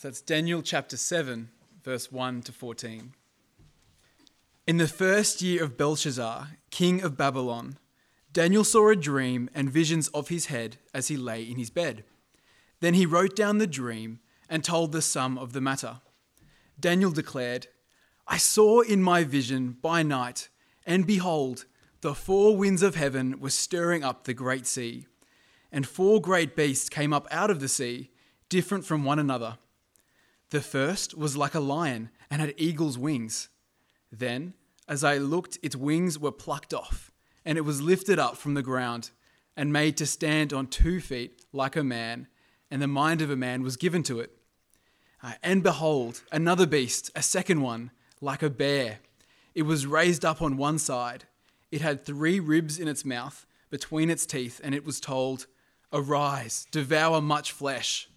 So that's Daniel chapter 7, verse 1 to 14. In the first year of Belshazzar, king of Babylon, Daniel saw a dream and visions of his head as he lay in his bed. Then he wrote down the dream and told the sum of the matter. Daniel declared, I saw in my vision by night, and behold, the four winds of heaven were stirring up the great sea, and four great beasts came up out of the sea, different from one another. The first was like a lion and had eagle's wings. Then, as I looked, its wings were plucked off, and it was lifted up from the ground and made to stand on two feet like a man, and the mind of a man was given to it. Uh, and behold, another beast, a second one, like a bear. It was raised up on one side. It had three ribs in its mouth, between its teeth, and it was told, Arise, devour much flesh.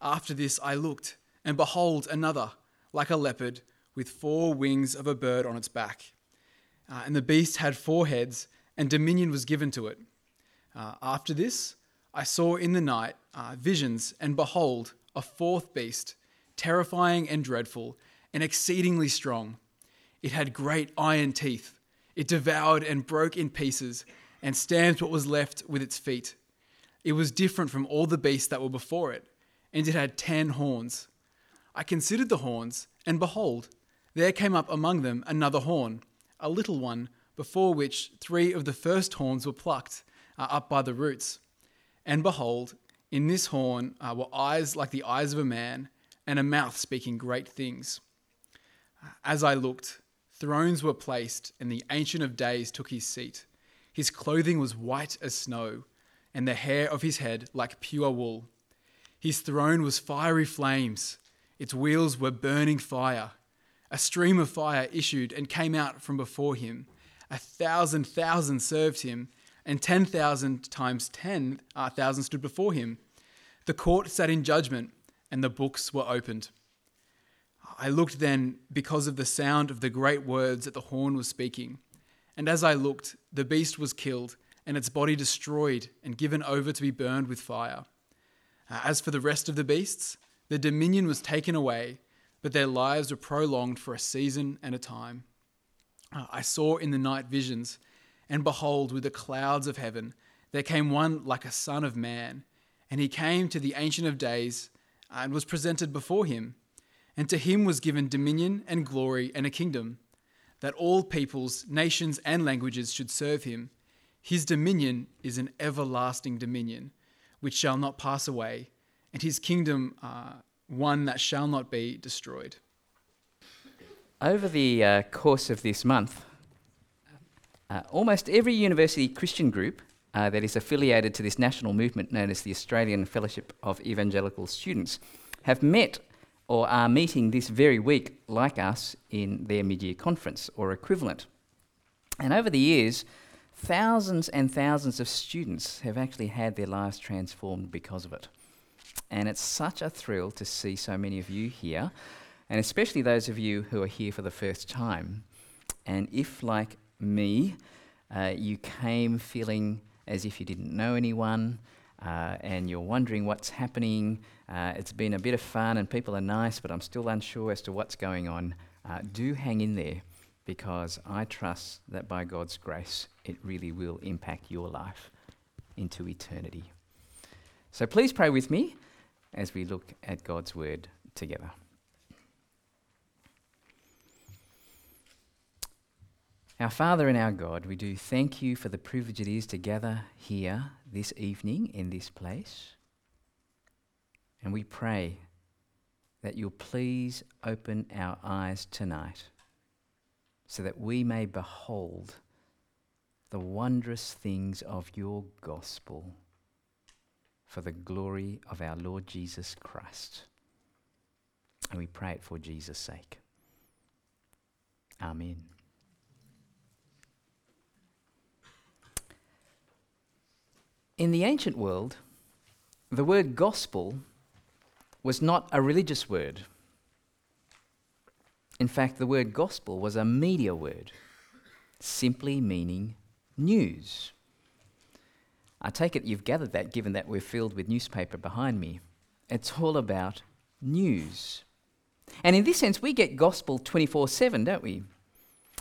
After this I looked and behold, another, like a leopard, with four wings of a bird on its back. Uh, and the beast had four heads, and dominion was given to it. Uh, after this, I saw in the night uh, visions, and behold, a fourth beast, terrifying and dreadful, and exceedingly strong. It had great iron teeth. It devoured and broke in pieces, and stamped what was left with its feet. It was different from all the beasts that were before it, and it had ten horns. I considered the horns, and behold, there came up among them another horn, a little one, before which three of the first horns were plucked uh, up by the roots. And behold, in this horn uh, were eyes like the eyes of a man, and a mouth speaking great things. As I looked, thrones were placed, and the Ancient of Days took his seat. His clothing was white as snow, and the hair of his head like pure wool. His throne was fiery flames its wheels were burning fire. A stream of fire issued and came out from before him. A thousand thousand served him, and ten thousand times ten uh, thousand stood before him. The court sat in judgment, and the books were opened. I looked then because of the sound of the great words that the horn was speaking. And as I looked, the beast was killed, and its body destroyed and given over to be burned with fire. Uh, as for the rest of the beasts, the dominion was taken away, but their lives were prolonged for a season and a time. Uh, I saw in the night visions, and behold, with the clouds of heaven, there came one like a son of man, and he came to the Ancient of Days and was presented before him. And to him was given dominion and glory and a kingdom, that all peoples, nations, and languages should serve him. His dominion is an everlasting dominion, which shall not pass away and his kingdom uh, one that shall not be destroyed. Over the uh, course of this month, uh, almost every university Christian group uh, that is affiliated to this national movement known as the Australian Fellowship of Evangelical Students have met or are meeting this very week, like us, in their mid year conference or equivalent. And over the years, thousands and thousands of students have actually had their lives transformed because of it. And it's such a thrill to see so many of you here, and especially those of you who are here for the first time. And if, like me, uh, you came feeling as if you didn't know anyone, uh, and you're wondering what's happening, uh, it's been a bit of fun and people are nice, but I'm still unsure as to what's going on, uh, do hang in there because I trust that by God's grace, it really will impact your life into eternity. So please pray with me as we look at God's Word together. Our Father and our God, we do thank you for the privilege it is to gather here this evening in this place. And we pray that you'll please open our eyes tonight so that we may behold the wondrous things of your gospel for the glory of our Lord Jesus Christ. And we pray it for Jesus' sake. Amen. In the ancient world, the word gospel was not a religious word. In fact, the word gospel was a media word, simply meaning news. I take it you've gathered that given that we're filled with newspaper behind me. It's all about news. And in this sense, we get gospel 24 7, don't we?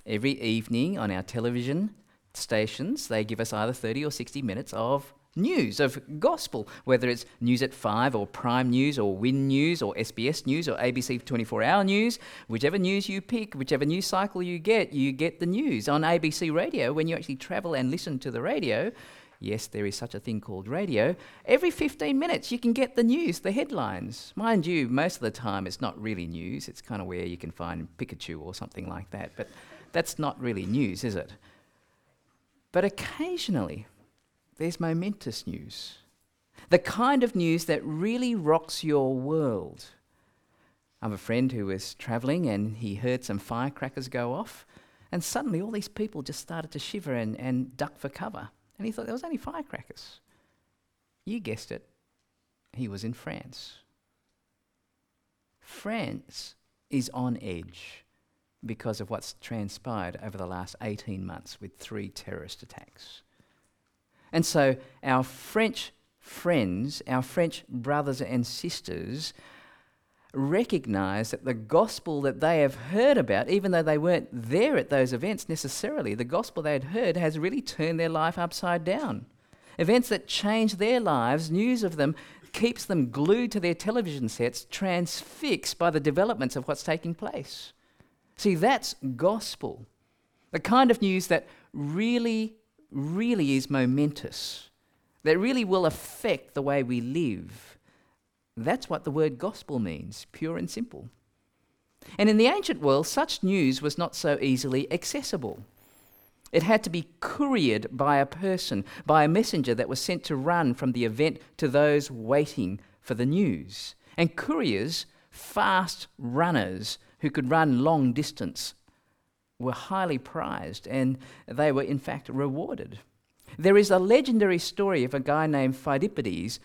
Every evening on our television stations, they give us either 30 or 60 minutes of news, of gospel, whether it's News at 5 or Prime News or Win News or SBS News or ABC 24 Hour News, whichever news you pick, whichever news cycle you get, you get the news. On ABC Radio, when you actually travel and listen to the radio, yes, there is such a thing called radio, every 15 minutes you can get the news, the headlines. Mind you, most of the time it's not really news, it's kind of where you can find Pikachu or something like that, but that's not really news, is it? But occasionally, there's momentous news. The kind of news that really rocks your world. I have a friend who was travelling and he heard some firecrackers go off, and suddenly all these people just started to shiver and, and duck for cover. And he thought there was only firecrackers. You guessed it, he was in France. France is on edge because of what's transpired over the last 18 months with three terrorist attacks. And so our French friends, our French brothers and sisters, recognize that the gospel that they have heard about, even though they weren't there at those events necessarily, the gospel they had heard has really turned their life upside down. Events that change their lives, news of them keeps them glued to their television sets, transfixed by the developments of what's taking place. See, that's gospel. The kind of news that really really is momentous, that really will affect the way we live. That's what the word gospel means, pure and simple. And in the ancient world, such news was not so easily accessible. It had to be couriered by a person, by a messenger that was sent to run from the event to those waiting for the news. And couriers, fast runners who could run long distance, were highly prized and they were in fact rewarded. There is a legendary story of a guy named Phidippides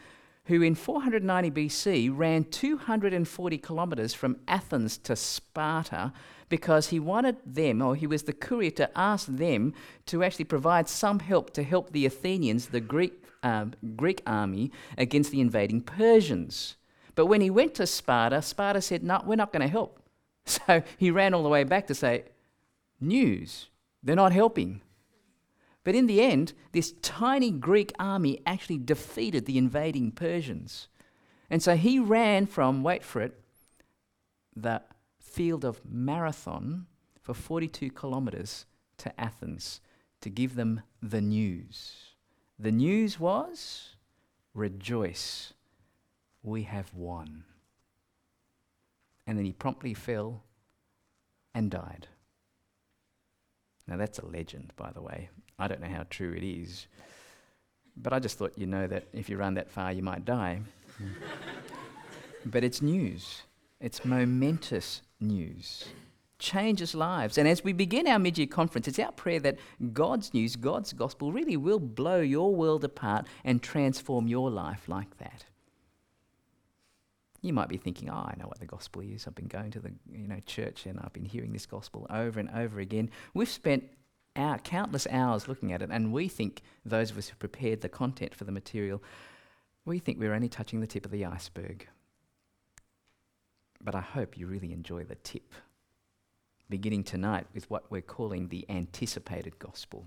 who in 490 BC ran 240 kilometers from Athens to Sparta because he wanted them, or he was the courier to ask them to actually provide some help to help the Athenians, the Greek, uh, Greek army, against the invading Persians. But when he went to Sparta, Sparta said, No, we're not going to help. So he ran all the way back to say, news. They're not helping. But in the end, this tiny Greek army actually defeated the invading Persians. And so he ran from, wait for it, the field of Marathon for 42 kilometers to Athens to give them the news. The news was rejoice, we have won. And then he promptly fell and died. Now, that's a legend, by the way. I don't know how true it is. But I just thought you know that if you run that far, you might die. but it's news, it's momentous news. Changes lives. And as we begin our mid year conference, it's our prayer that God's news, God's gospel, really will blow your world apart and transform your life like that. You might be thinking, oh, I know what the gospel is. I've been going to the you know, church and I've been hearing this gospel over and over again. We've spent our countless hours looking at it, and we think, those of us who prepared the content for the material, we think we're only touching the tip of the iceberg. But I hope you really enjoy the tip, beginning tonight with what we're calling the anticipated gospel.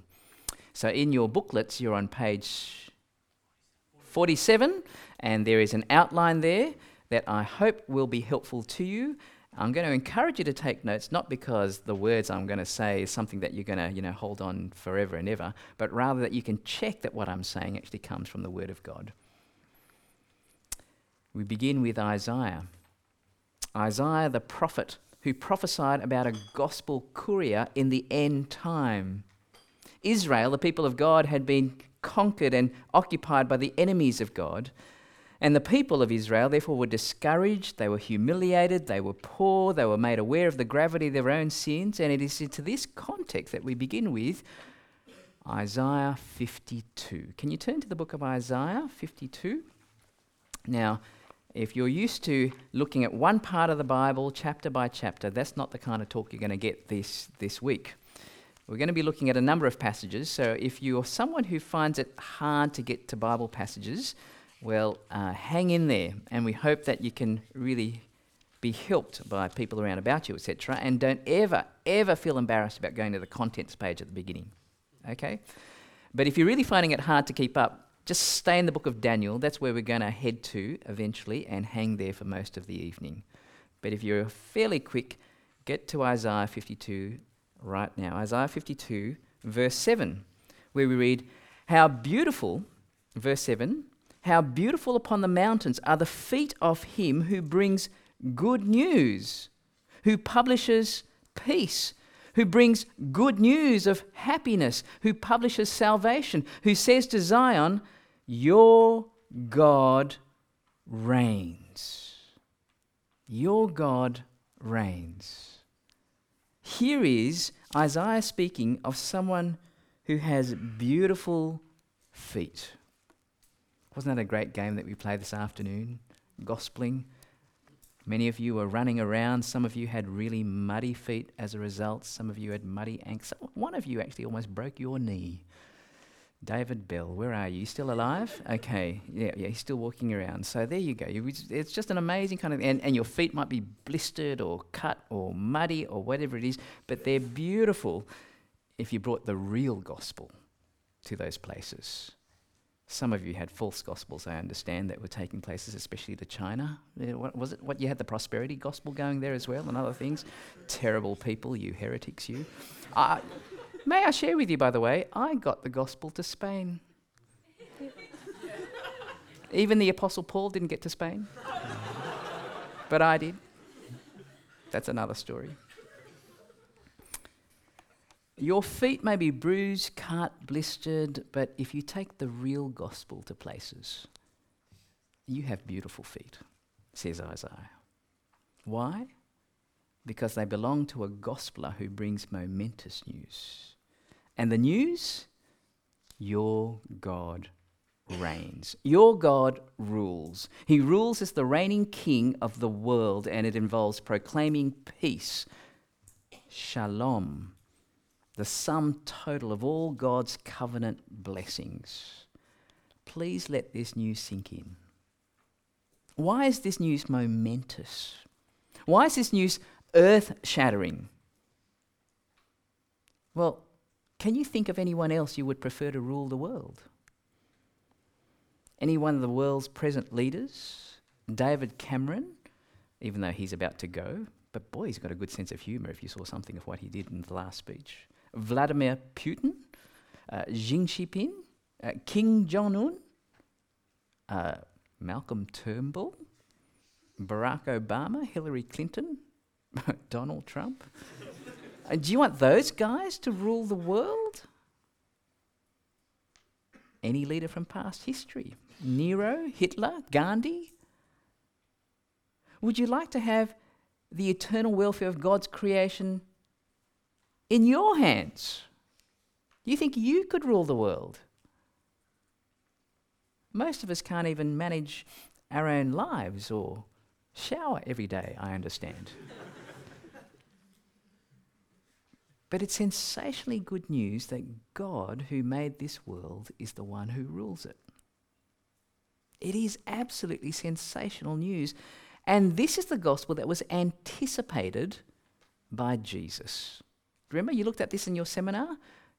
So in your booklets, you're on page 47, and there is an outline there that I hope will be helpful to you. I'm going to encourage you to take notes, not because the words I'm going to say is something that you're going to, you know, hold on forever and ever, but rather that you can check that what I'm saying actually comes from the Word of God. We begin with Isaiah. Isaiah the prophet who prophesied about a gospel courier in the end time. Israel, the people of God, had been conquered and occupied by the enemies of God. And the people of Israel, therefore, were discouraged, they were humiliated, they were poor, they were made aware of the gravity of their own sins. And it is into this context that we begin with Isaiah 52. Can you turn to the book of Isaiah 52? Now, if you're used to looking at one part of the Bible chapter by chapter, that's not the kind of talk you're going to get this, this week. We're going to be looking at a number of passages. So if you're someone who finds it hard to get to Bible passages, well, uh, hang in there, and we hope that you can really be helped by people around about you, etc. And don't ever, ever feel embarrassed about going to the contents page at the beginning. Okay? But if you're really finding it hard to keep up, just stay in the book of Daniel. That's where we're going to head to eventually and hang there for most of the evening. But if you're fairly quick, get to Isaiah 52 right now. Isaiah 52, verse 7, where we read, How beautiful, verse 7, how beautiful upon the mountains are the feet of him who brings good news, who publishes peace, who brings good news of happiness, who publishes salvation, who says to Zion, Your God reigns. Your God reigns. Here is Isaiah speaking of someone who has beautiful feet. Wasn't that a great game that we played this afternoon? Gospeling. Many of you were running around. Some of you had really muddy feet as a result. Some of you had muddy ankles. One of you actually almost broke your knee. David Bell, where are you? You still alive? Okay, yeah, yeah, he's still walking around. So there you go. It's just an amazing kind of, and, and your feet might be blistered or cut or muddy or whatever it is, but they're beautiful if you brought the real gospel to those places. Some of you had false gospels, I understand, that were taking places, especially to China. What was it? What you had the prosperity gospel going there as well, and other things. Terrible people, you heretics, you. Uh, may I share with you, by the way, I got the gospel to Spain. Even the Apostle Paul didn't get to Spain, but I did. That's another story. Your feet may be bruised, cut, blistered, but if you take the real gospel to places, you have beautiful feet, says Isaiah. Why? Because they belong to a gospeler who brings momentous news. And the news? Your God reigns. Your God rules. He rules as the reigning king of the world, and it involves proclaiming peace, shalom the sum total of all God's covenant blessings. Please let this news sink in. Why is this news momentous? Why is this news earth shattering? Well, can you think of anyone else you would prefer to rule the world? Any one of the world's present leaders? David Cameron, even though he's about to go, but boy, he's got a good sense of humour if you saw something of what he did in the last speech. Vladimir Putin, uh, Xi Jinping, uh, Kim Jong un, uh, Malcolm Turnbull, Barack Obama, Hillary Clinton, Donald Trump. Uh, do you want those guys to rule the world? Any leader from past history? Nero, Hitler, Gandhi? Would you like to have the eternal welfare of God's creation in your hands. You think you could rule the world? Most of us can't even manage our own lives or shower every day, I understand. but it's sensationally good news that God, who made this world, is the one who rules it. It is absolutely sensational news. And this is the gospel that was anticipated by Jesus. Remember, you looked at this in your seminar?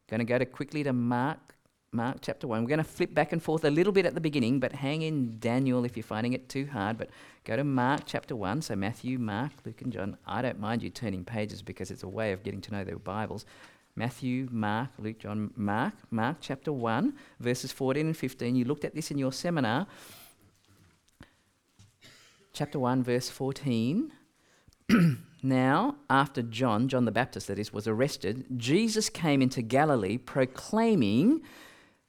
Going to go to quickly to Mark, Mark chapter 1. We're going to flip back and forth a little bit at the beginning, but hang in Daniel if you're finding it too hard. But go to Mark chapter 1. So Matthew, Mark, Luke, and John. I don't mind you turning pages because it's a way of getting to know their Bibles. Matthew, Mark, Luke, John, Mark, Mark chapter 1, verses 14 and 15. You looked at this in your seminar. Chapter 1, verse 14. Now, after John, John the Baptist that is, was arrested, Jesus came into Galilee proclaiming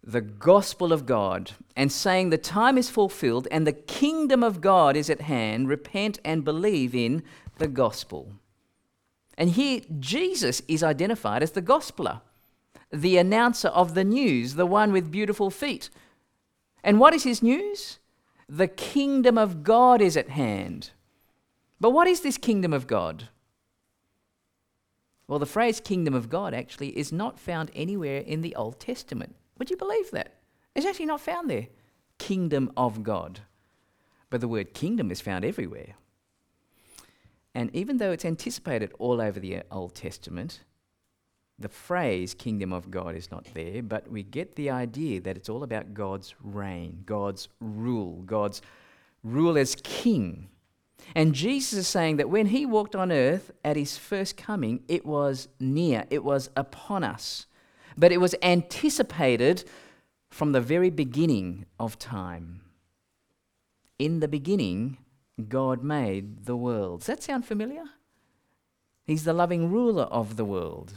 the gospel of God and saying, The time is fulfilled and the kingdom of God is at hand. Repent and believe in the gospel. And here, Jesus is identified as the gospeler, the announcer of the news, the one with beautiful feet. And what is his news? The kingdom of God is at hand. But what is this kingdom of God? Well, the phrase kingdom of God actually is not found anywhere in the Old Testament. Would you believe that? It's actually not found there. Kingdom of God. But the word kingdom is found everywhere. And even though it's anticipated all over the uh, Old Testament, the phrase kingdom of God is not there, but we get the idea that it's all about God's reign, God's rule, God's rule as king. And Jesus is saying that when he walked on earth at his first coming, it was near, it was upon us. But it was anticipated from the very beginning of time. In the beginning, God made the world. Does that sound familiar? He's the loving ruler of the world.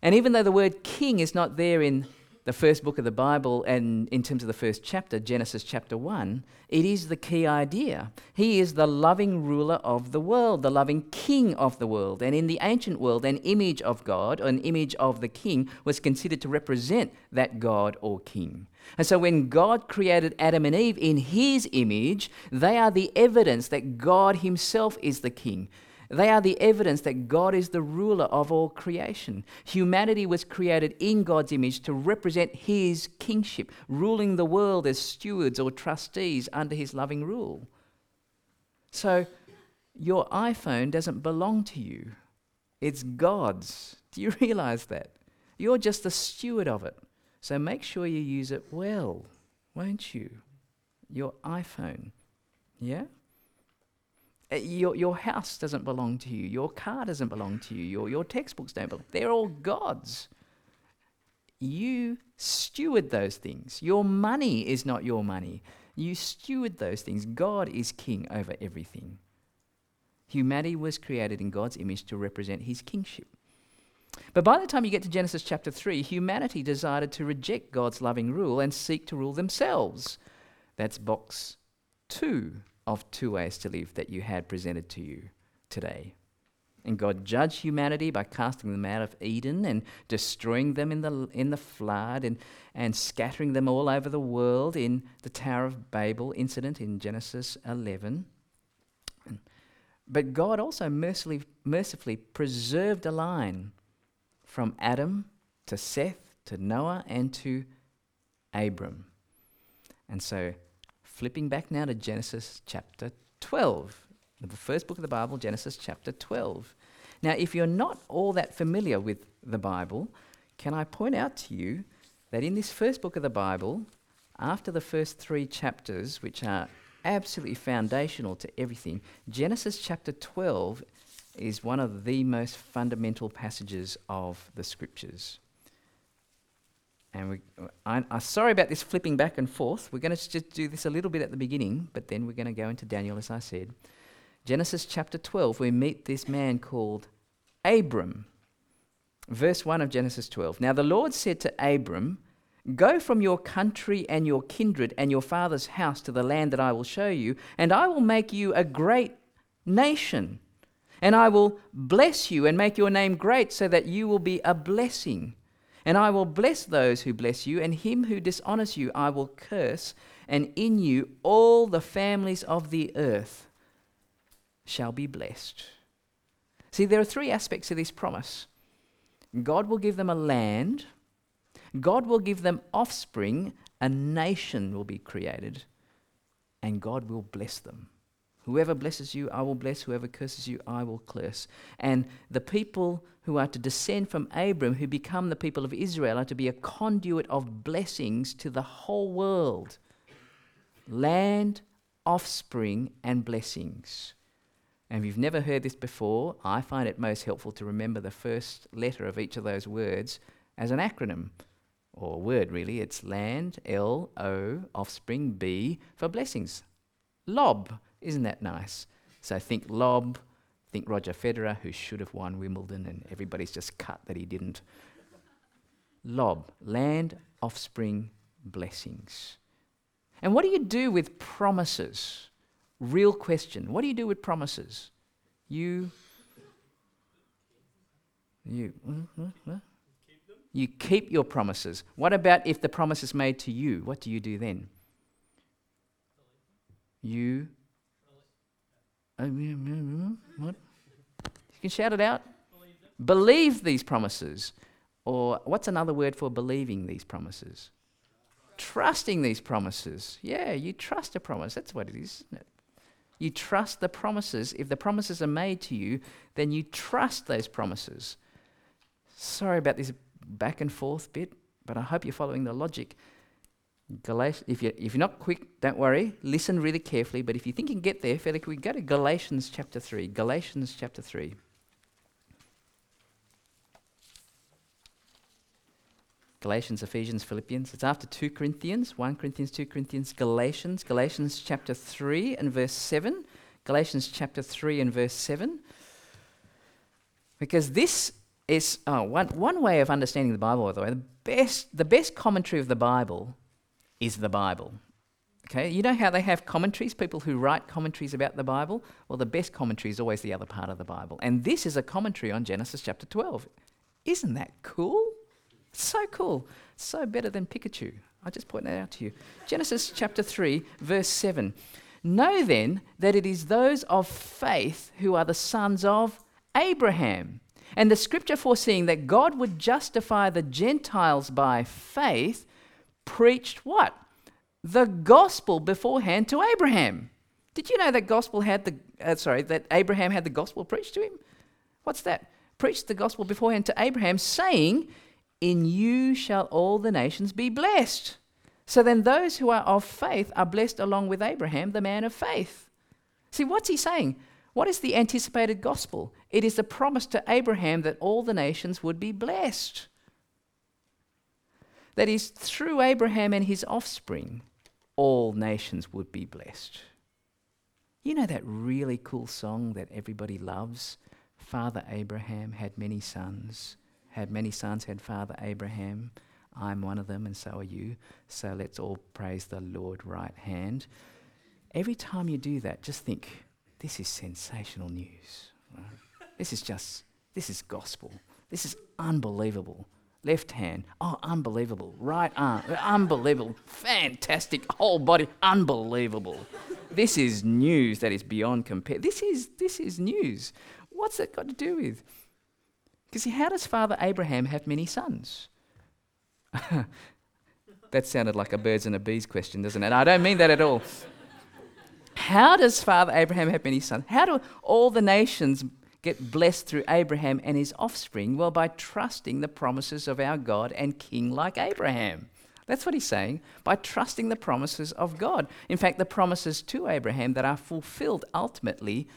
And even though the word king is not there in the first book of the Bible and in terms of the first chapter, Genesis chapter 1, it is the key idea. He is the loving ruler of the world, the loving king of the world. And in the ancient world, an image of God, an image of the king, was considered to represent that God or king. And so when God created Adam and Eve in his image, they are the evidence that God himself is the king. They are the evidence that God is the ruler of all creation. Humanity was created in God's image to represent His kingship, ruling the world as stewards or trustees under His loving rule. So, your iPhone doesn't belong to you, it's God's. Do you realize that? You're just the steward of it. So, make sure you use it well, won't you? Your iPhone. Yeah? Uh, your, your house doesn't belong to you. Your car doesn't belong to you. Your, your textbooks don't belong. They're all God's. You steward those things. Your money is not your money. You steward those things. God is king over everything. Humanity was created in God's image to represent his kingship. But by the time you get to Genesis chapter 3, humanity decided to reject God's loving rule and seek to rule themselves. That's box 2 of two ways to live that you had presented to you today. And God judged humanity by casting them out of Eden and destroying them in the, in the flood and, and scattering them all over the world in the Tower of Babel incident in Genesis 11. But God also mercifully, mercifully preserved a line from Adam to Seth to Noah and to Abram. And so Flipping back now to Genesis chapter 12, the first book of the Bible, Genesis chapter 12. Now, if you're not all that familiar with the Bible, can I point out to you that in this first book of the Bible, after the first three chapters, which are absolutely foundational to everything, Genesis chapter 12 is one of the most fundamental passages of the scriptures. And we, I, am sorry about this flipping back and forth. We're going to just do this a little bit at the beginning, but then we're going to go into Daniel, as I said. Genesis chapter 12, we meet this man called Abram. Verse 1 of Genesis 12. Now the Lord said to Abram, Go from your country and your kindred and your father's house to the land that I will show you, and I will make you a great nation. And I will bless you and make your name great so that you will be a blessing. And I will bless those who bless you, and him who dishonors you I will curse, and in you all the families of the earth shall be blessed. See, there are three aspects of this promise God will give them a land, God will give them offspring, a nation will be created, and God will bless them. Whoever blesses you, I will bless. Whoever curses you, I will curse. And the people who are to descend from Abram, who become the people of Israel, are to be a conduit of blessings to the whole world land, offspring, and blessings. And if you've never heard this before, I find it most helpful to remember the first letter of each of those words as an acronym or word, really. It's land, L O, offspring, B, for blessings. LOB isn't that nice? So think Lob, think Roger Federer, who should have won Wimbledon, and everybody's just cut that he didn't. Lob, land, offspring, blessings. And what do you do with promises? Real question. What do you do with promises? You. You. Uh, you keep your promises. What about if the promise is made to you? What do you do then? You what? You can shout it out. Believe, Believe these promises. Or what's another word for believing these promises? Trusting these promises. Yeah, you trust a promise. That's what it is, isn't it? You trust the promises. If the promises are made to you, then you trust those promises. Sorry about this back and forth bit, but I hope you're following the logic. Galat- if, you, if you're not quick, don't worry. Listen really carefully. But if you think you can get there fairly quick, go to Galatians chapter 3. Galatians chapter 3. Galatians, Ephesians, Philippians. It's after 2 Corinthians, 1 Corinthians, 2 Corinthians, Galatians, Galatians chapter 3 and verse 7. Galatians chapter 3 and verse 7. Because this is oh, one, one way of understanding the Bible, by the way. The best, the best commentary of the Bible is the Bible. Okay, you know how they have commentaries, people who write commentaries about the Bible? Well, the best commentary is always the other part of the Bible. And this is a commentary on Genesis chapter 12. Isn't that cool? So cool. So better than Pikachu. I just point that out to you. Genesis chapter 3, verse 7. Know then that it is those of faith who are the sons of Abraham. And the scripture foreseeing that God would justify the Gentiles by faith preached what? The gospel beforehand to Abraham. Did you know that gospel had the uh, sorry that Abraham had the gospel preached to him? What's that? Preached the gospel beforehand to Abraham, saying, "In you shall all the nations be blessed." So then, those who are of faith are blessed along with Abraham, the man of faith. See, what's he saying? What is the anticipated gospel? It is the promise to Abraham that all the nations would be blessed. That is, through Abraham and his offspring, all nations would be blessed. You know that really cool song that everybody loves? Father Abraham had many sons, had many sons, had Father Abraham. I'm one of them, and so are you. So let's all praise the Lord right hand. Every time you do that, just think, this is sensational news. Right? This is just, this is gospel. This is unbelievable. Left hand. Oh, unbelievable. Right arm. Unbelievable. Fantastic. Whole body. Unbelievable. this is news that is beyond compare. This is, this is news. What's that got to do with? Because see, how does Father Abraham have many sons? that sounded like a birds and a bees question, doesn't it? I don't mean that at all. How does Father Abraham have many sons? How do all the nations get blessed through Abraham and his offspring? Well, by trusting the promises of our God and King like Abraham. That's what he's saying, by trusting the promises of God. In fact, the promises to Abraham that are fulfilled ultimately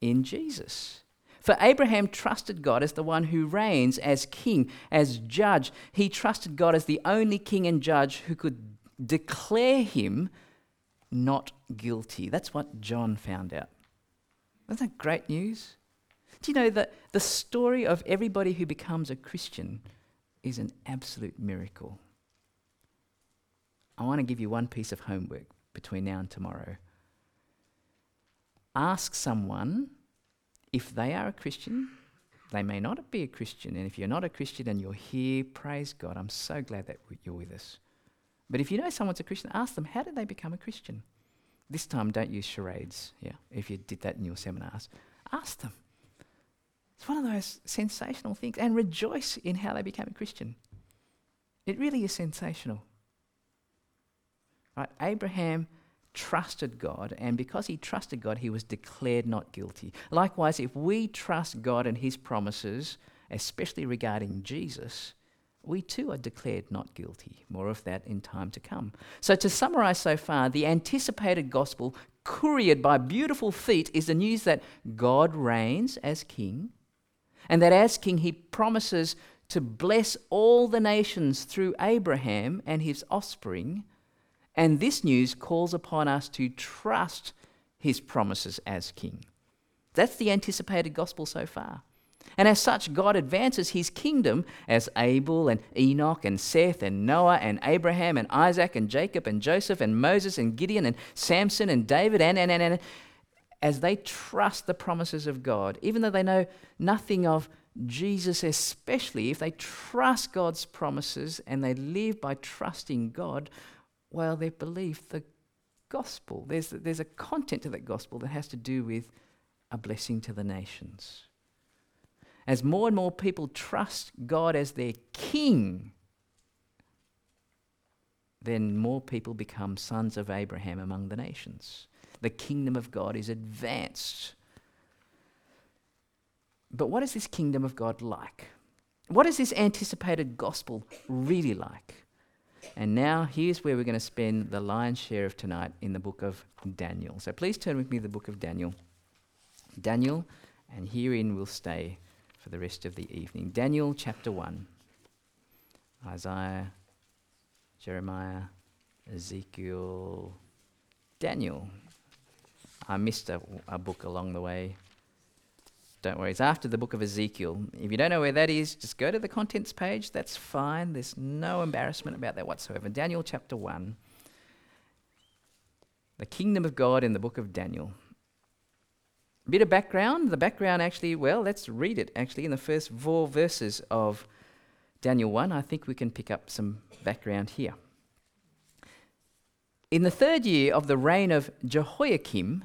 in Jesus. For Abraham trusted God as the one who reigns as king, as judge. He trusted God as the only king and judge who could declare him not guilty. That's what John found out. Isn't that great news? Do you know that the story of everybody who becomes a Christian is an absolute miracle? I want to give you one piece of homework between now and tomorrow. Ask someone if they are a Christian. They may not be a Christian, and if you're not a Christian and you're here, praise God. I'm so glad that you're with us. But if you know someone's a Christian, ask them, how did they become a Christian? This time, don't use charades, yeah, if you did that in your seminars. Ask them. It's one of those sensational things. And rejoice in how they became a Christian. It really is sensational. Right? Abraham trusted God, and because he trusted God, he was declared not guilty. Likewise, if we trust God and his promises, especially regarding Jesus, we too are declared not guilty. More of that in time to come. So, to summarize so far, the anticipated gospel, couriered by beautiful feet, is the news that God reigns as king and that as king, he promises to bless all the nations through Abraham and his offspring. And this news calls upon us to trust his promises as king. That's the anticipated gospel so far. And as such, God advances his kingdom as Abel and Enoch and Seth and Noah and Abraham and Isaac and Jacob and Joseph and Moses and Gideon and Samson and David and, and, and, and as they trust the promises of God, even though they know nothing of Jesus, especially if they trust God's promises and they live by trusting God, well, they believe the gospel. There's, there's a content to that gospel that has to do with a blessing to the nations. As more and more people trust God as their king, then more people become sons of Abraham among the nations. The kingdom of God is advanced. But what is this kingdom of God like? What is this anticipated gospel really like? And now here's where we're going to spend the lion's share of tonight in the book of Daniel. So please turn with me to the book of Daniel. Daniel, and herein we'll stay for the rest of the evening. Daniel chapter 1. Isaiah, Jeremiah, Ezekiel, Daniel. I missed a, a book along the way. Don't worry, it's after the book of Ezekiel. If you don't know where that is, just go to the contents page. That's fine. There's no embarrassment about that whatsoever. Daniel chapter 1. The kingdom of God in the book of Daniel. A bit of background. The background actually, well, let's read it actually in the first four verses of Daniel 1. I think we can pick up some background here. In the third year of the reign of Jehoiakim,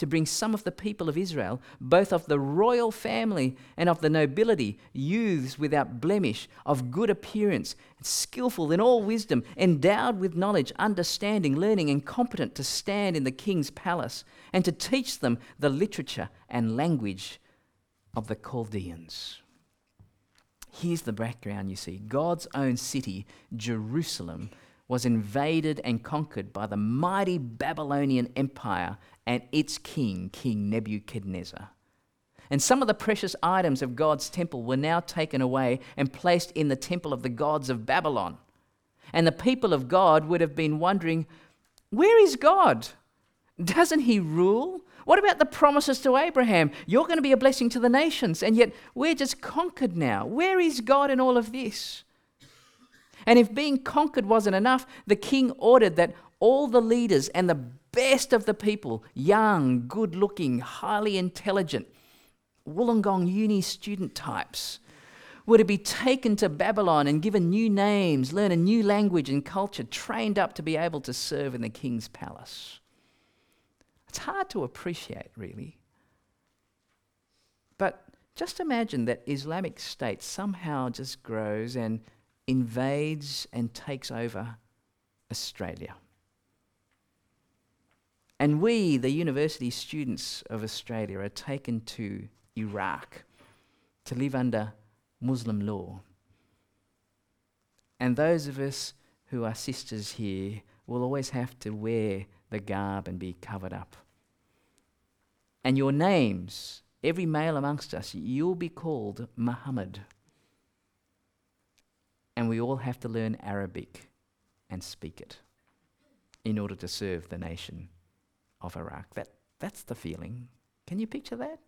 to bring some of the people of Israel, both of the royal family and of the nobility, youths without blemish, of good appearance, skillful in all wisdom, endowed with knowledge, understanding, learning, and competent to stand in the king's palace, and to teach them the literature and language of the Chaldeans. Here's the background you see God's own city, Jerusalem, was invaded and conquered by the mighty Babylonian Empire and its king, King Nebuchadnezzar. And some of the precious items of God's temple were now taken away and placed in the temple of the gods of Babylon. And the people of God would have been wondering, where is God? Doesn't he rule? What about the promises to Abraham? You're going to be a blessing to the nations, and yet we're just conquered now. Where is God in all of this? And if being conquered wasn't enough, the king ordered that all the leaders and the best of the people, young, good looking, highly intelligent, Wollongong uni student types, were to be taken to Babylon and given new names, learn a new language and culture, trained up to be able to serve in the king's palace. It's hard to appreciate, really. But just imagine that Islamic State somehow just grows and invades and takes over Australia. And we, the university students of Australia, are taken to Iraq to live under Muslim law. And those of us who are sisters here will always have to wear the garb and be covered up. And your names, every male amongst us, you'll be called Muhammad and we all have to learn Arabic and speak it in order to serve the nation of Iraq. That, that's the feeling. Can you picture that?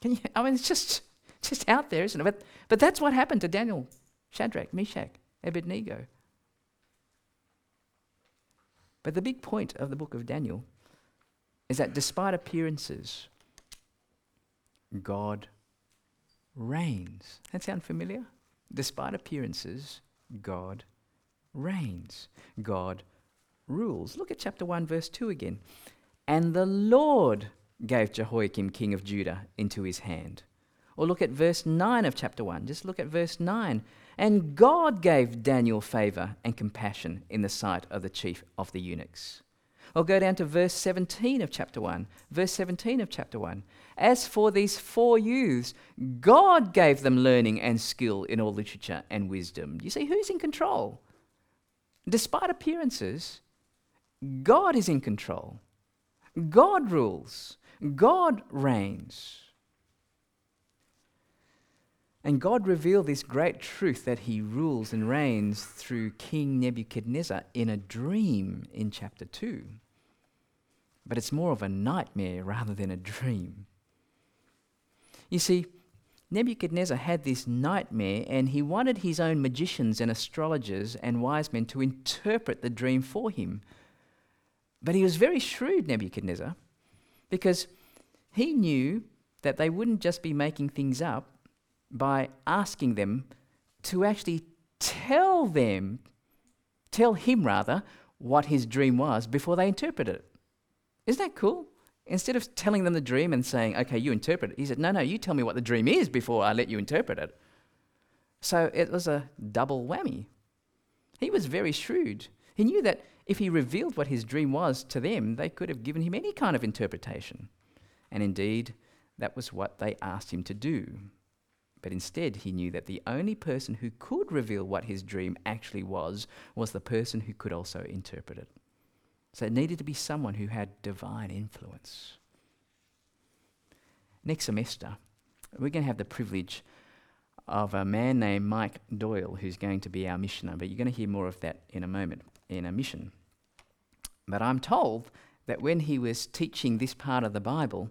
Can you? I mean, it's just, just out there, isn't it? But, but that's what happened to Daniel, Shadrach, Meshach, Abednego. But the big point of the book of Daniel is that despite appearances, God reigns. That sound familiar? Despite appearances, God reigns. God rules. Look at chapter 1, verse 2 again. And the Lord gave Jehoiakim, king of Judah, into his hand. Or look at verse 9 of chapter 1. Just look at verse 9. And God gave Daniel favor and compassion in the sight of the chief of the eunuchs. Or go down to verse 17 of chapter 1. Verse 17 of chapter 1. As for these four youths, God gave them learning and skill in all literature and wisdom. You see, who's in control? Despite appearances, God is in control. God rules. God reigns. And God revealed this great truth that he rules and reigns through King Nebuchadnezzar in a dream in chapter 2. But it's more of a nightmare rather than a dream. You see, Nebuchadnezzar had this nightmare and he wanted his own magicians and astrologers and wise men to interpret the dream for him. But he was very shrewd, Nebuchadnezzar, because he knew that they wouldn't just be making things up by asking them to actually tell them, tell him rather, what his dream was before they interpreted it. Isn't that cool? Instead of telling them the dream and saying, okay, you interpret it, he said, no, no, you tell me what the dream is before I let you interpret it. So it was a double whammy. He was very shrewd. He knew that if he revealed what his dream was to them, they could have given him any kind of interpretation. And indeed, that was what they asked him to do. But instead, he knew that the only person who could reveal what his dream actually was was the person who could also interpret it. So it needed to be someone who had divine influence. Next semester, we're going to have the privilege of a man named Mike Doyle who's going to be our missioner, but you're going to hear more of that in a moment in a mission. But I'm told that when he was teaching this part of the Bible,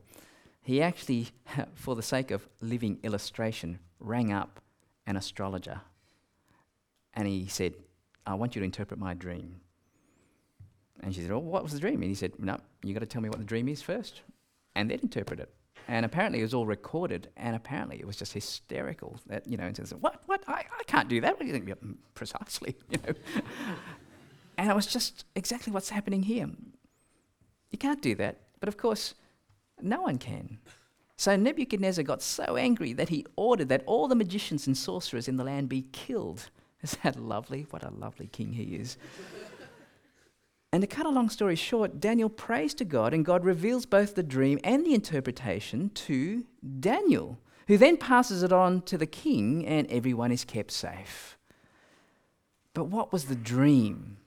he actually, for the sake of living illustration, rang up an astrologer and he said, I want you to interpret my dream. And she said, Oh, what was the dream? And he said, No, you've got to tell me what the dream is first, and then interpret it. And apparently it was all recorded, and apparently it was just hysterical. That you know, and says, "What? What? I, I can't do that." What do you think? Mm, precisely, you know. and it was just exactly what's happening here. You can't do that, but of course, no one can. So Nebuchadnezzar got so angry that he ordered that all the magicians and sorcerers in the land be killed. Is that lovely? What a lovely king he is. and to cut a long story short, Daniel prays to God, and God reveals both the dream and the interpretation to Daniel, who then passes it on to the king, and everyone is kept safe. But what was the dream?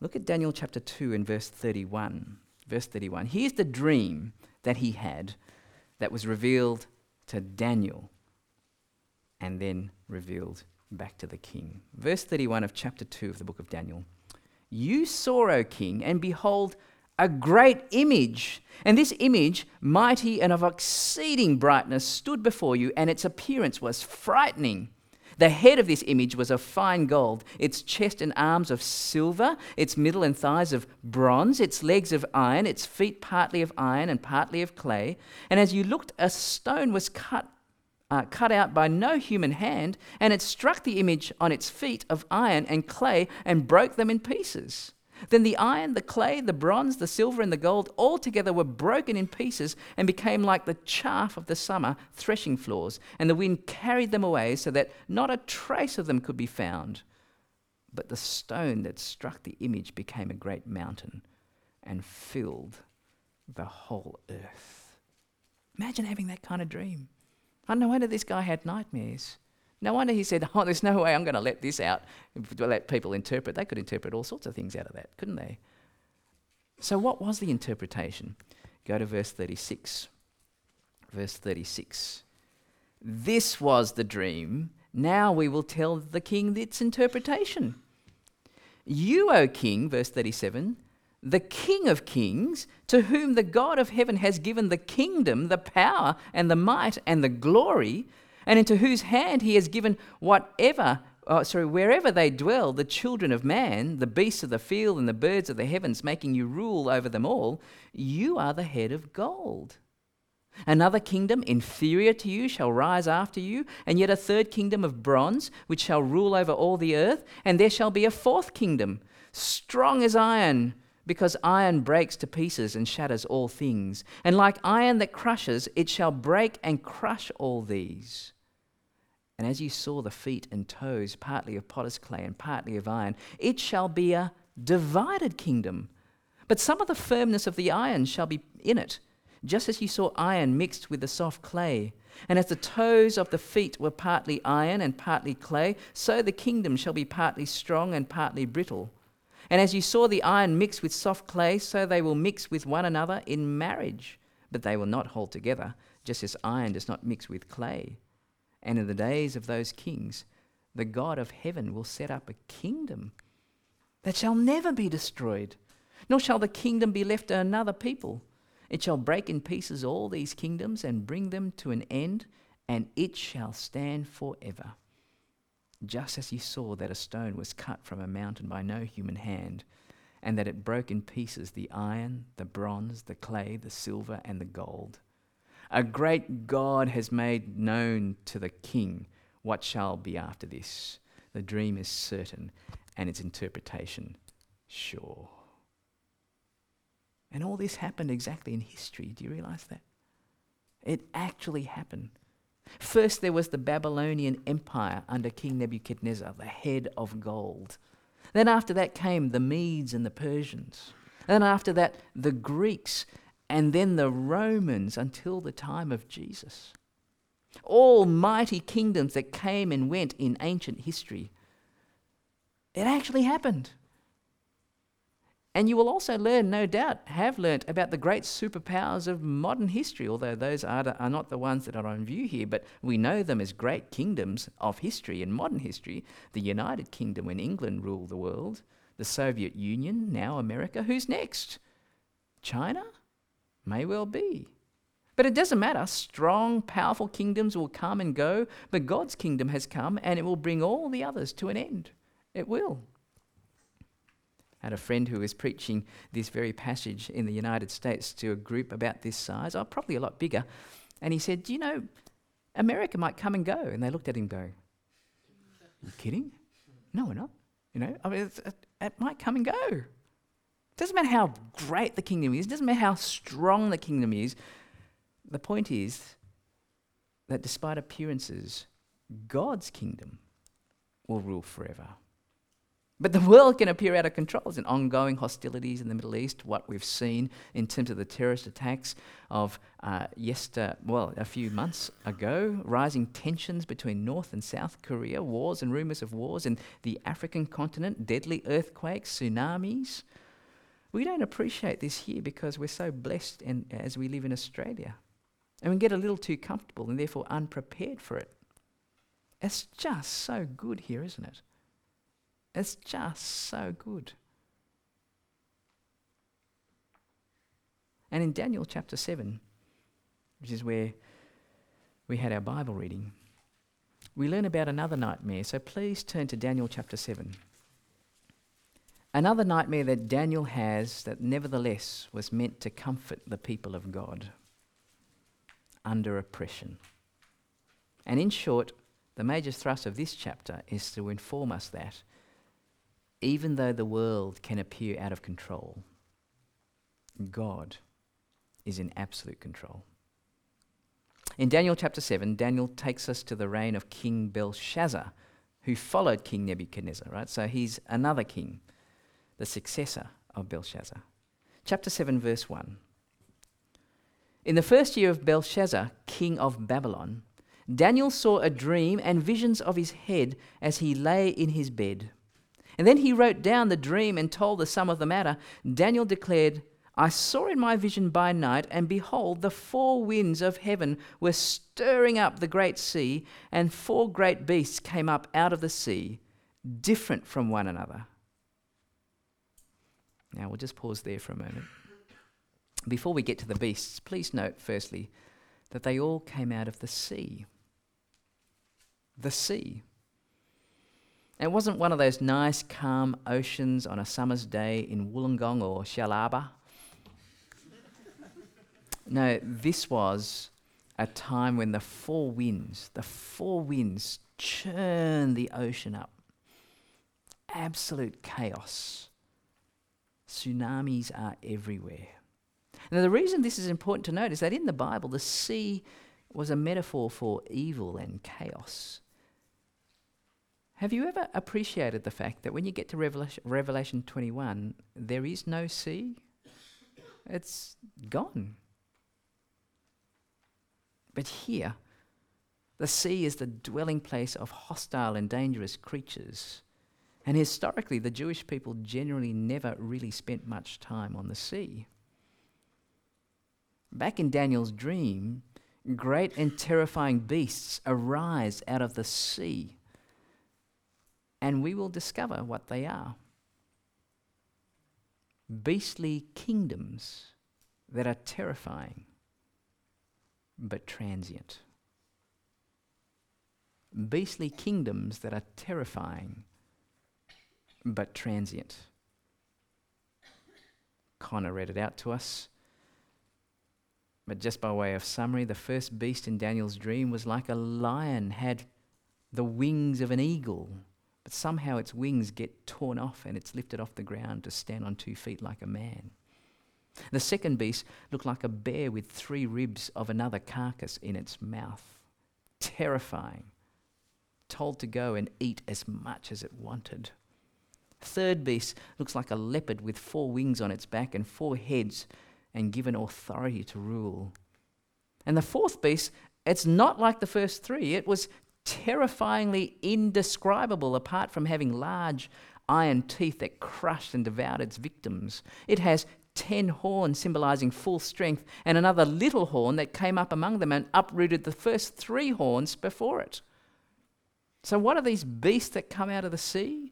Look at Daniel chapter 2 and verse 31. Verse 31. Here's the dream that he had that was revealed to Daniel and then revealed back to the king. Verse 31 of chapter 2 of the book of Daniel. You saw, O king, and behold, a great image. And this image, mighty and of exceeding brightness, stood before you, and its appearance was frightening. The head of this image was of fine gold, its chest and arms of silver, its middle and thighs of bronze, its legs of iron, its feet partly of iron and partly of clay. And as you looked, a stone was cut, uh, cut out by no human hand, and it struck the image on its feet of iron and clay and broke them in pieces. Then the iron, the clay, the bronze, the silver, and the gold all together were broken in pieces and became like the chaff of the summer threshing floors. And the wind carried them away so that not a trace of them could be found. But the stone that struck the image became a great mountain and filled the whole earth. Imagine having that kind of dream. I don't know wonder this guy had nightmares. No wonder he said, Oh, there's no way I'm going to let this out, let people interpret. They could interpret all sorts of things out of that, couldn't they? So, what was the interpretation? Go to verse 36. Verse 36. This was the dream. Now we will tell the king its interpretation. You, O king, verse 37, the king of kings, to whom the God of heaven has given the kingdom, the power, and the might, and the glory, and into whose hand he has given whatever, uh, sorry, wherever they dwell, the children of man, the beasts of the field, and the birds of the heavens, making you rule over them all, you are the head of gold. Another kingdom inferior to you shall rise after you, and yet a third kingdom of bronze, which shall rule over all the earth, and there shall be a fourth kingdom, strong as iron because iron breaks to pieces and shatters all things. And like iron that crushes, it shall break and crush all these. And as you saw the feet and toes, partly of potter's clay and partly of iron, it shall be a divided kingdom. But some of the firmness of the iron shall be in it, just as you saw iron mixed with the soft clay. And as the toes of the feet were partly iron and partly clay, so the kingdom shall be partly strong and partly brittle. And as you saw the iron mix with soft clay, so they will mix with one another in marriage, but they will not hold together, just as iron does not mix with clay. And in the days of those kings, the God of heaven will set up a kingdom that shall never be destroyed, nor shall the kingdom be left to another people. It shall break in pieces all these kingdoms and bring them to an end, and it shall stand forever just as you saw that a stone was cut from a mountain by no human hand, and that it broke in pieces the iron, the bronze, the clay, the silver, and the gold. A great God has made known to the king what shall be after this. The dream is certain and its interpretation sure. And all this happened exactly in history. Do you realize that? It actually happened. First, there was the Babylonian Empire under King Nebuchadnezzar, the head of gold. Then, after that, came the Medes and the Persians. Then, after that, the Greeks, and then the Romans until the time of Jesus. All mighty kingdoms that came and went in ancient history. It actually happened. And you will also learn, no doubt, have learnt about the great superpowers of modern history, although those are, are not the ones that are on view here, but we know them as great kingdoms of history in modern history. The United Kingdom when England ruled the world, the Soviet Union, now America. Who's next? China? May well be. But it doesn't matter. Strong, powerful kingdoms will come and go, but God's kingdom has come and it will bring all the others to an end. It will. I had a friend who was preaching this very passage in the United States to a group about this size, or oh, probably a lot bigger. And he said, Do you know, America might come and go. And they looked at him going, You kidding? No, we're not. You know, I mean, it, it might come and go. It doesn't matter how great the kingdom is, it doesn't matter how strong the kingdom is. The point is that despite appearances, God's kingdom will rule forever. But the world can appear out of control. There's an ongoing hostilities in the Middle East, what we've seen in terms of the terrorist attacks of uh, yester, well, a few months ago, rising tensions between North and South Korea, wars and rumours of wars in the African continent, deadly earthquakes, tsunamis. We don't appreciate this here because we're so blessed in, as we live in Australia. And we get a little too comfortable and therefore unprepared for it. It's just so good here, isn't it? It's just so good. And in Daniel chapter 7, which is where we had our Bible reading, we learn about another nightmare. So please turn to Daniel chapter 7. Another nightmare that Daniel has that nevertheless was meant to comfort the people of God under oppression. And in short, the major thrust of this chapter is to inform us that even though the world can appear out of control, God is in absolute control. In Daniel chapter 7, Daniel takes us to the reign of King Belshazzar, who followed King Nebuchadnezzar, right? So he's another king, the successor of Belshazzar. Chapter 7, verse 1. In the first year of Belshazzar, king of Babylon, Daniel saw a dream and visions of his head as he lay in his bed. And then he wrote down the dream and told the sum of the matter. Daniel declared, I saw in my vision by night, and behold, the four winds of heaven were stirring up the great sea, and four great beasts came up out of the sea, different from one another. Now we'll just pause there for a moment. Before we get to the beasts, please note, firstly, that they all came out of the sea. The sea. And it wasn't one of those nice, calm oceans on a summer's day in Wollongong or Shellharbour. no, this was a time when the four winds, the four winds churn the ocean up. Absolute chaos. Tsunamis are everywhere. Now, the reason this is important to note is that in the Bible, the sea was a metaphor for evil and chaos. Have you ever appreciated the fact that when you get to Revelation, Revelation 21, there is no sea? It's gone. But here, the sea is the dwelling place of hostile and dangerous creatures. And historically, the Jewish people generally never really spent much time on the sea. Back in Daniel's dream, great and terrifying beasts arise out of the sea and we will discover what they are beastly kingdoms that are terrifying but transient. Beastly kingdoms that are terrifying but transient. Connor read it out to us. But just by way of summary, the first beast in Daniel's dream was like a lion, had the wings of an eagle, but somehow its wings get torn off and it's lifted off the ground to stand on two feet like a man. The second beast looked like a bear with three ribs of another carcass in its mouth. Terrifying. Told to go and eat as much as it wanted. Third beast looks like a leopard with four wings on its back and four heads and given authority to rule. And the fourth beast, it's not like the first three. It was terrifyingly indescribable apart from having large iron teeth that crushed and devoured its victims. It has ten horns symbolizing full strength, and another little horn that came up among them and uprooted the first three horns before it. So, what are these beasts that come out of the sea?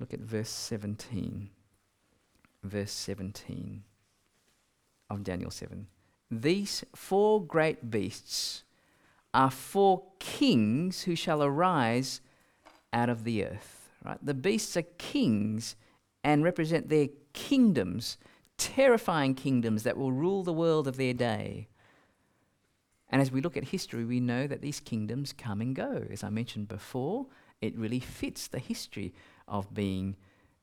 Look at verse 17. Verse 17 of Daniel 7. These four great beasts are four kings who shall arise out of the earth. Right? The beasts are kings and represent their kingdoms, terrifying kingdoms that will rule the world of their day. And as we look at history, we know that these kingdoms come and go. As I mentioned before, it really fits the history of being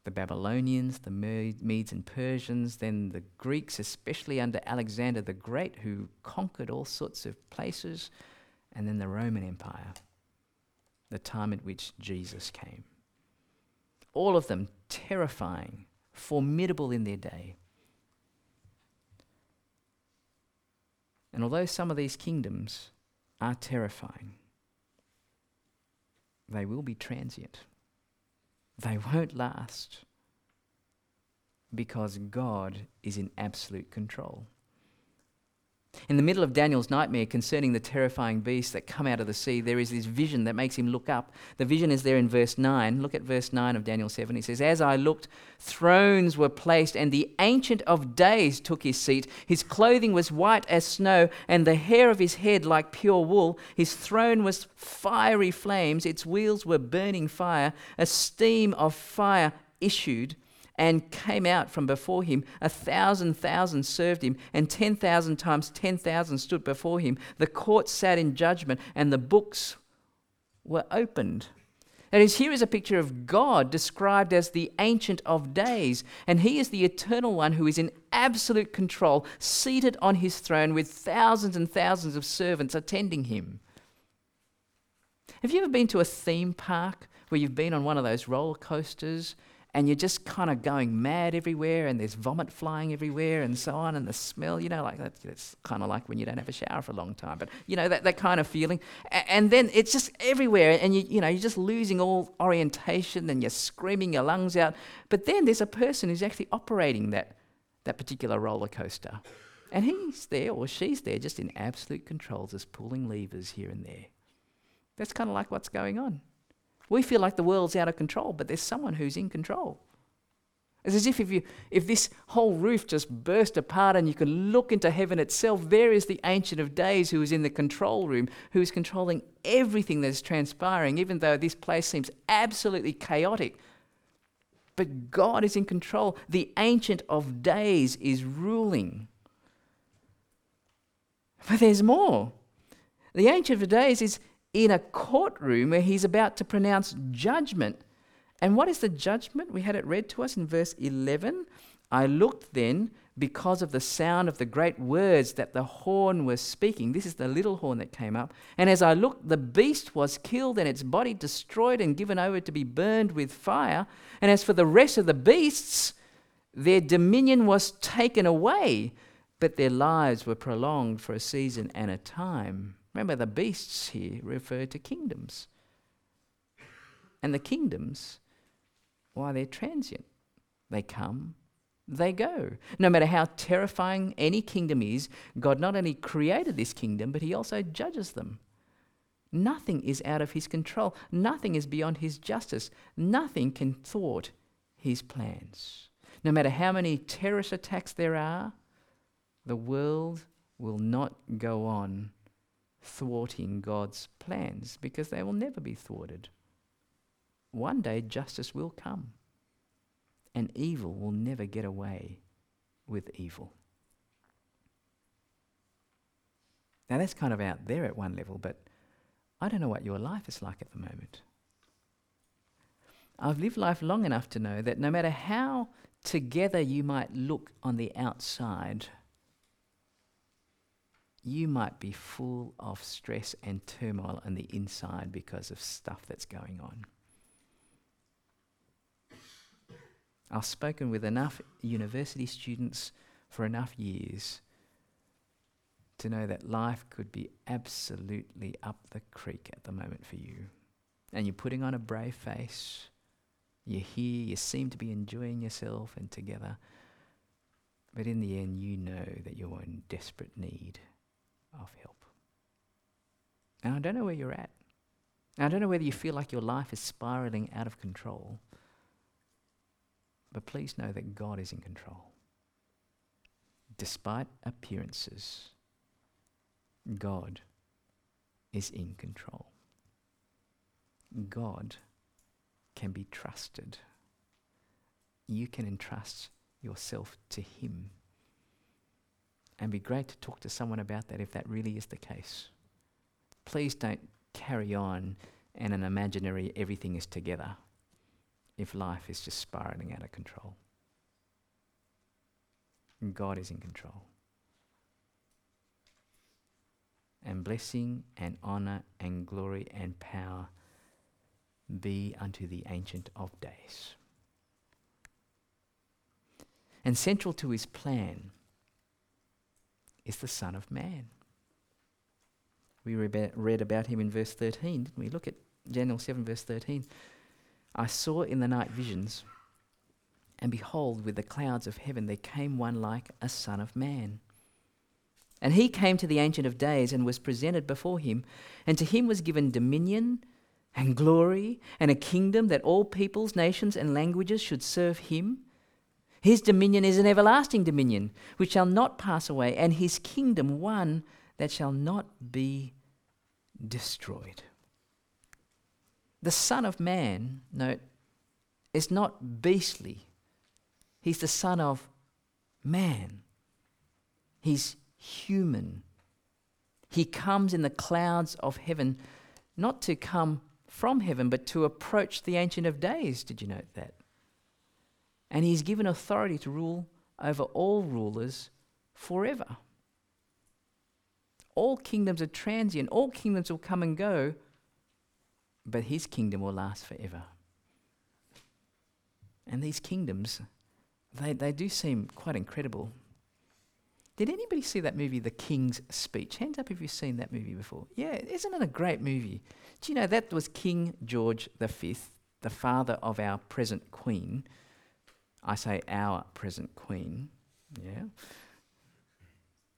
the Babylonians, the Medes and Persians, then the Greeks, especially under Alexander the Great, who conquered all sorts of places, and then the Roman Empire, the time at which Jesus came. All of them terrifying, formidable in their day. And although some of these kingdoms are terrifying, they will be transient. They won't last because God is in absolute control. In the middle of Daniel's nightmare concerning the terrifying beasts that come out of the sea, there is this vision that makes him look up. The vision is there in verse 9. Look at verse 9 of Daniel 7. He says, As I looked, thrones were placed, and the Ancient of Days took his seat. His clothing was white as snow, and the hair of his head like pure wool. His throne was fiery flames, its wheels were burning fire. A steam of fire issued and came out from before him. A thousand thousand served him, and ten thousand times ten thousand stood before him. The court sat in judgment, and the books were opened. That is, here is a picture of God described as the Ancient of Days, and He is the Eternal One who is in absolute control, seated on His throne with thousands and thousands of servants attending Him. Have you ever been to a theme park where you've been on one of those roller coasters and you're just kind of going mad everywhere, and there's vomit flying everywhere, and so on, and the smell, you know, like that's, that's kind of like when you don't have a shower for a long time, but you know, that, that kind of feeling. A- and then it's just everywhere, and you, you know, you're just losing all orientation, and you're screaming your lungs out. But then there's a person who's actually operating that, that particular roller coaster. And he's there or she's there just in absolute control, just pulling levers here and there. That's kind of like what's going on. We feel like the world's out of control, but there's someone who's in control. It's as if if, you, if this whole roof just burst apart and you could look into heaven itself, there is the Ancient of Days who is in the control room, who is controlling everything that is transpiring, even though this place seems absolutely chaotic. But God is in control. The Ancient of Days is ruling. But there's more. The Ancient of Days is, in a courtroom where he's about to pronounce judgment. And what is the judgment? We had it read to us in verse 11. I looked then because of the sound of the great words that the horn was speaking. This is the little horn that came up. And as I looked, the beast was killed and its body destroyed and given over to be burned with fire. And as for the rest of the beasts, their dominion was taken away, but their lives were prolonged for a season and a time. Remember, the beasts here refer to kingdoms. And the kingdoms, why, they're transient. They come, they go. No matter how terrifying any kingdom is, God not only created this kingdom, but He also judges them. Nothing is out of His control, nothing is beyond His justice, nothing can thwart His plans. No matter how many terrorist attacks there are, the world will not go on thwarting God's plans because they will never be thwarted. One day justice will come, and evil will never get away with evil. Now, that's kind of out there at one level, but I don't know what your life is like at the moment. I've lived life long enough to know that no matter how together you might look on the outside, you might be full of stress and turmoil on the inside because of stuff that's going on. I've spoken with enough university students for enough years to know that life could be absolutely up the creek at the moment for you. And you're putting on a brave face. You're here, you seem to be enjoying yourself and together. But in the end, you know that you're in desperate need of help. And I don't know where you're at. I don't know whether you feel like your life is spiraling out of control. But please know that God is in control. Despite appearances, God is in control. God can be trusted. You can entrust yourself to Him. And be great to talk to someone about that if that really is the case. Please don't carry on in an imaginary everything is together if life is just spiraling out of control. God is in control. And blessing and honor and glory and power be unto the Ancient of Days. And central to his plan is the Son of Man. We read about him in verse 13, didn't we? Look at Daniel 7, verse 13. I saw in the night visions, and behold, with the clouds of heaven there came one like a Son of Man. And he came to the Ancient of Days and was presented before him, and to him was given dominion and glory and a kingdom that all peoples, nations, and languages should serve him. His dominion is an everlasting dominion which shall not pass away, and his kingdom one that shall not be destroyed. The Son of Man, note, is not beastly. He's the Son of Man. He's human. He comes in the clouds of heaven, not to come from heaven, but to approach the Ancient of Days. Did you note that? And he's given authority to rule over all rulers forever. All kingdoms are transient, all kingdoms will come and go, but his kingdom will last forever. And these kingdoms, they, they do seem quite incredible. Did anybody see that movie, The King's Speech? Hands up if you've seen that movie before. Yeah, isn't it a great movie? Do you know that was King George V, the father of our present Queen? I say our present Queen. Yeah.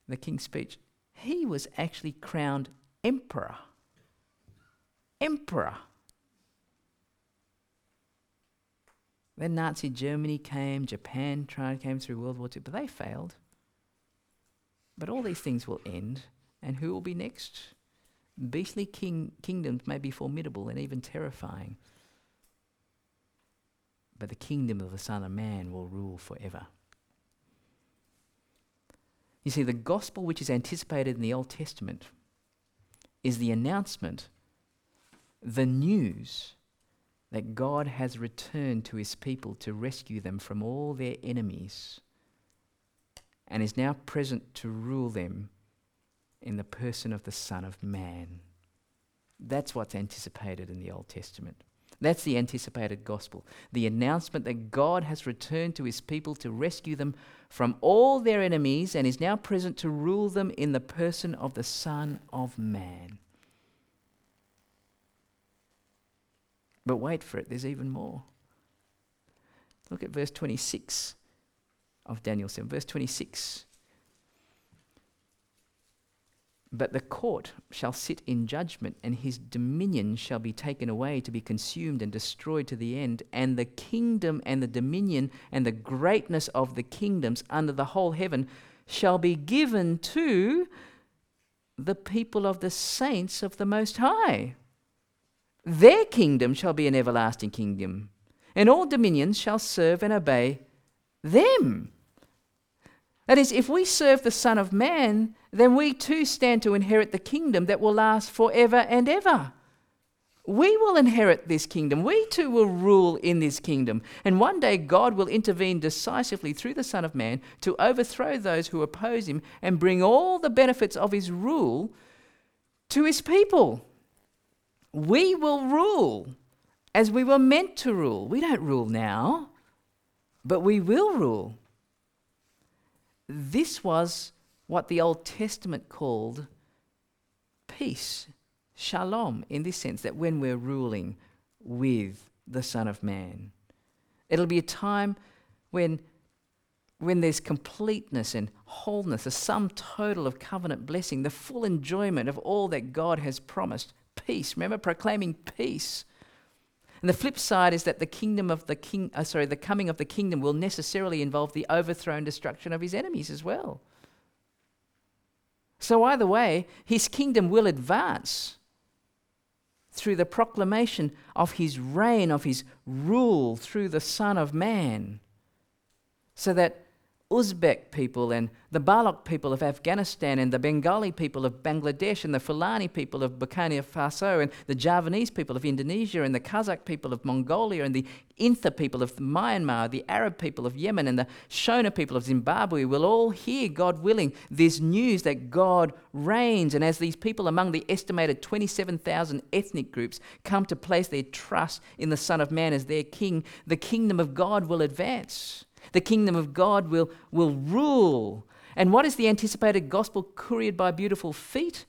The King's Speech. He was actually crowned emperor emperor. Then Nazi Germany came, Japan tried, came through World War II, but they failed. But all these things will end, and who will be next? Beastly king, kingdoms may be formidable and even terrifying, but the kingdom of the Son of Man will rule forever. You see, the gospel which is anticipated in the Old Testament is the announcement the news that God has returned to his people to rescue them from all their enemies and is now present to rule them in the person of the Son of Man. That's what's anticipated in the Old Testament. That's the anticipated gospel. The announcement that God has returned to his people to rescue them from all their enemies and is now present to rule them in the person of the Son of Man. But wait for it, there's even more. Look at verse 26 of Daniel 7. Verse 26. But the court shall sit in judgment, and his dominion shall be taken away to be consumed and destroyed to the end. And the kingdom and the dominion and the greatness of the kingdoms under the whole heaven shall be given to the people of the saints of the Most High. Their kingdom shall be an everlasting kingdom, and all dominions shall serve and obey them. That is, if we serve the Son of Man, then we too stand to inherit the kingdom that will last forever and ever. We will inherit this kingdom. We too will rule in this kingdom. And one day God will intervene decisively through the Son of Man to overthrow those who oppose him and bring all the benefits of his rule to his people. We will rule as we were meant to rule. We don't rule now, but we will rule. This was what the Old Testament called peace, shalom, in this sense that when we're ruling with the Son of Man, it'll be a time when, when there's completeness and wholeness, a sum total of covenant blessing, the full enjoyment of all that God has promised. Peace. Remember, proclaiming peace. And the flip side is that the kingdom of the king, uh, sorry, the coming of the kingdom will necessarily involve the overthrow and destruction of his enemies as well. So, either way, his kingdom will advance through the proclamation of his reign, of his rule through the Son of Man, so that Uzbek people and the Baloch people of Afghanistan and the Bengali people of Bangladesh and the Fulani people of Burkina Faso and the Javanese people of Indonesia and the Kazakh people of Mongolia and the Intha people of Myanmar, the Arab people of Yemen and the Shona people of Zimbabwe will all hear, God willing, this news that God reigns. And as these people among the estimated 27,000 ethnic groups come to place their trust in the Son of Man as their king, the kingdom of God will advance. The kingdom of God will, will rule. And what is the anticipated gospel couriered by beautiful feet?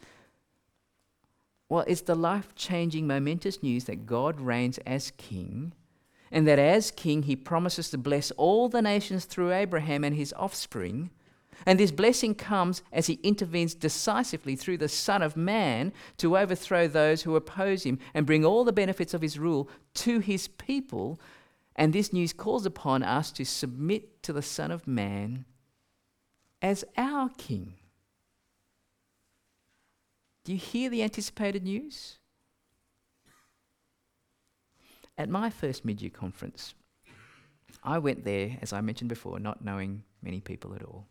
Well, it's the life changing, momentous news that God reigns as king, and that as king, he promises to bless all the nations through Abraham and his offspring. And this blessing comes as he intervenes decisively through the Son of Man to overthrow those who oppose him and bring all the benefits of his rule to his people and this news calls upon us to submit to the Son of Man as our King. Do you hear the anticipated news? At my first mid year conference, I went there, as I mentioned before, not knowing many people at all.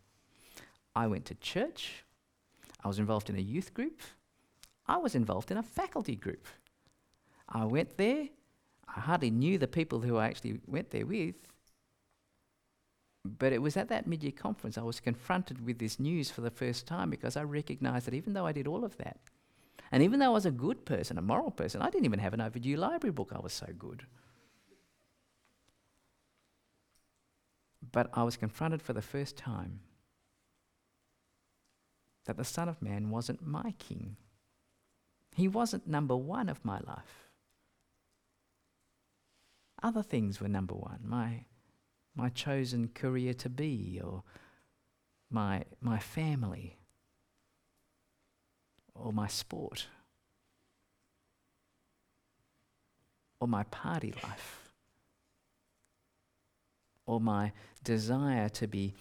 I went to church, I was involved in a youth group, I was involved in a faculty group. I went there I hardly knew the people who I actually went there with. But it was at that mid year conference I was confronted with this news for the first time because I recognized that even though I did all of that, and even though I was a good person, a moral person, I didn't even have an overdue library book, I was so good. But I was confronted for the first time that the Son of Man wasn't my king. He wasn't number one of my life. Other things were number one. My, my chosen career to be, or my, my family, or my sport, or my party life, or my desire to be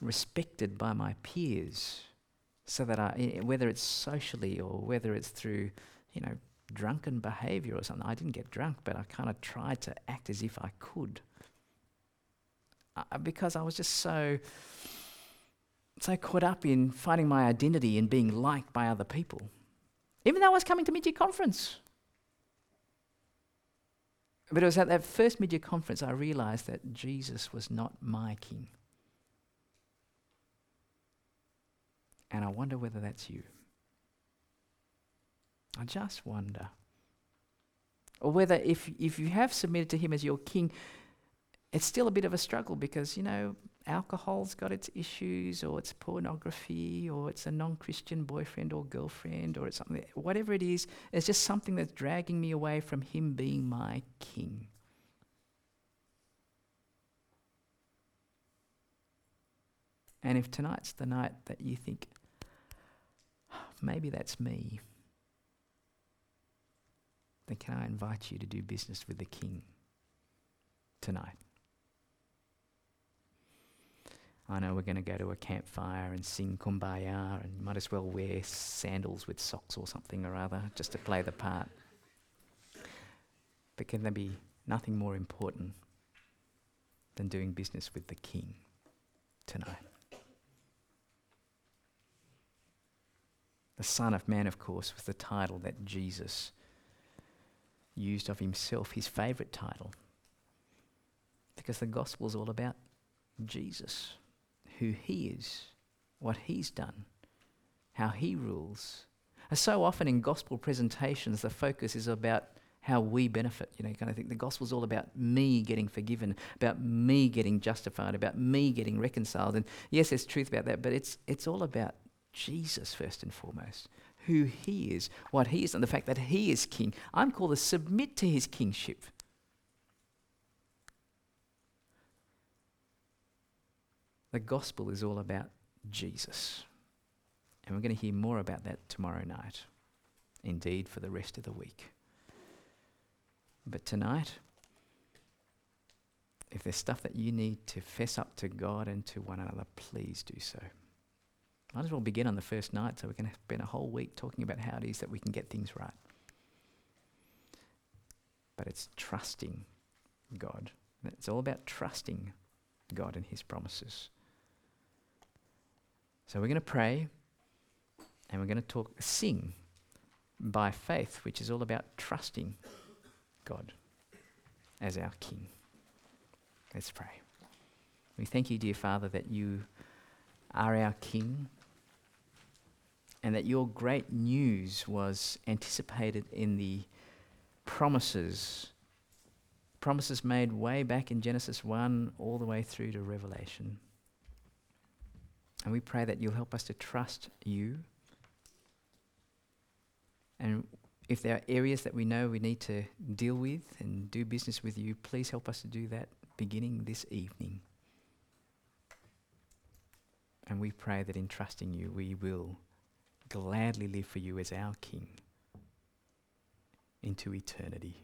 respected by my peers so that I, whether it's socially or whether it's through, you know, drunken behavior or something. I didn't get drunk, but I kind of tried to act as if I could. Uh, because I was just so so caught up in finding my identity and being liked by other people. Even though I was coming to mid-year conference. But it was at that first mid-year conference I realized that Jesus was not my king. And I wonder whether that's you. I just wonder. Or whether if, if you have submitted to Him as your King, it's still a bit of a struggle because, you know, alcohol's got its issues, or it's pornography, or it's a non Christian boyfriend or girlfriend, or it's something, whatever it is, it's just something that's dragging me away from Him being my King. And if tonight's the night that you think, ah, maybe that's me can I invite you to do business with the King tonight? I know we're going to go to a campfire and sing kumbaya, and you might as well wear sandals with socks or something or other just to play the part. But can there be nothing more important than doing business with the King tonight? The Son of Man, of course, was the title that Jesus used of himself, his favourite title. Because the gospel is all about Jesus, who he is, what he's done, how he rules. And so often in gospel presentations, the focus is about how we benefit. You know, you kind of think the gospel is all about me getting forgiven, about me getting justified, about me getting reconciled. And yes, there's truth about that, but it's, it's all about Jesus first and foremost, who he is, what he is, and the fact that he is king. I'm called to submit to his kingship. The gospel is all about Jesus. And we're going to hear more about that tomorrow night, indeed, for the rest of the week. But tonight, if there's stuff that you need to fess up to God and to one another, please do so. Might as well begin on the first night so we can spend a whole week talking about how it is that we can get things right. But it's trusting God. It's all about trusting God and His promises. So we're going to pray and we're going to talk, sing by faith, which is all about trusting God as our King. Let's pray. We thank you, dear Father, that you are our King and that your great news was anticipated in the promises promises made way back in Genesis 1 all the way through to Revelation. And we pray that you'll help us to trust you. And if there are areas that we know we need to deal with and do business with you, please help us to do that beginning this evening. And we pray that in trusting you, we will gladly live for you as our King into eternity.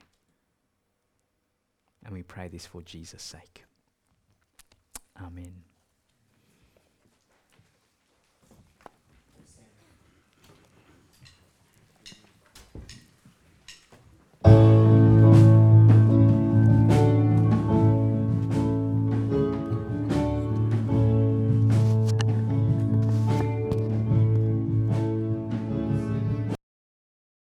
And we pray this for Jesus' sake. Amen.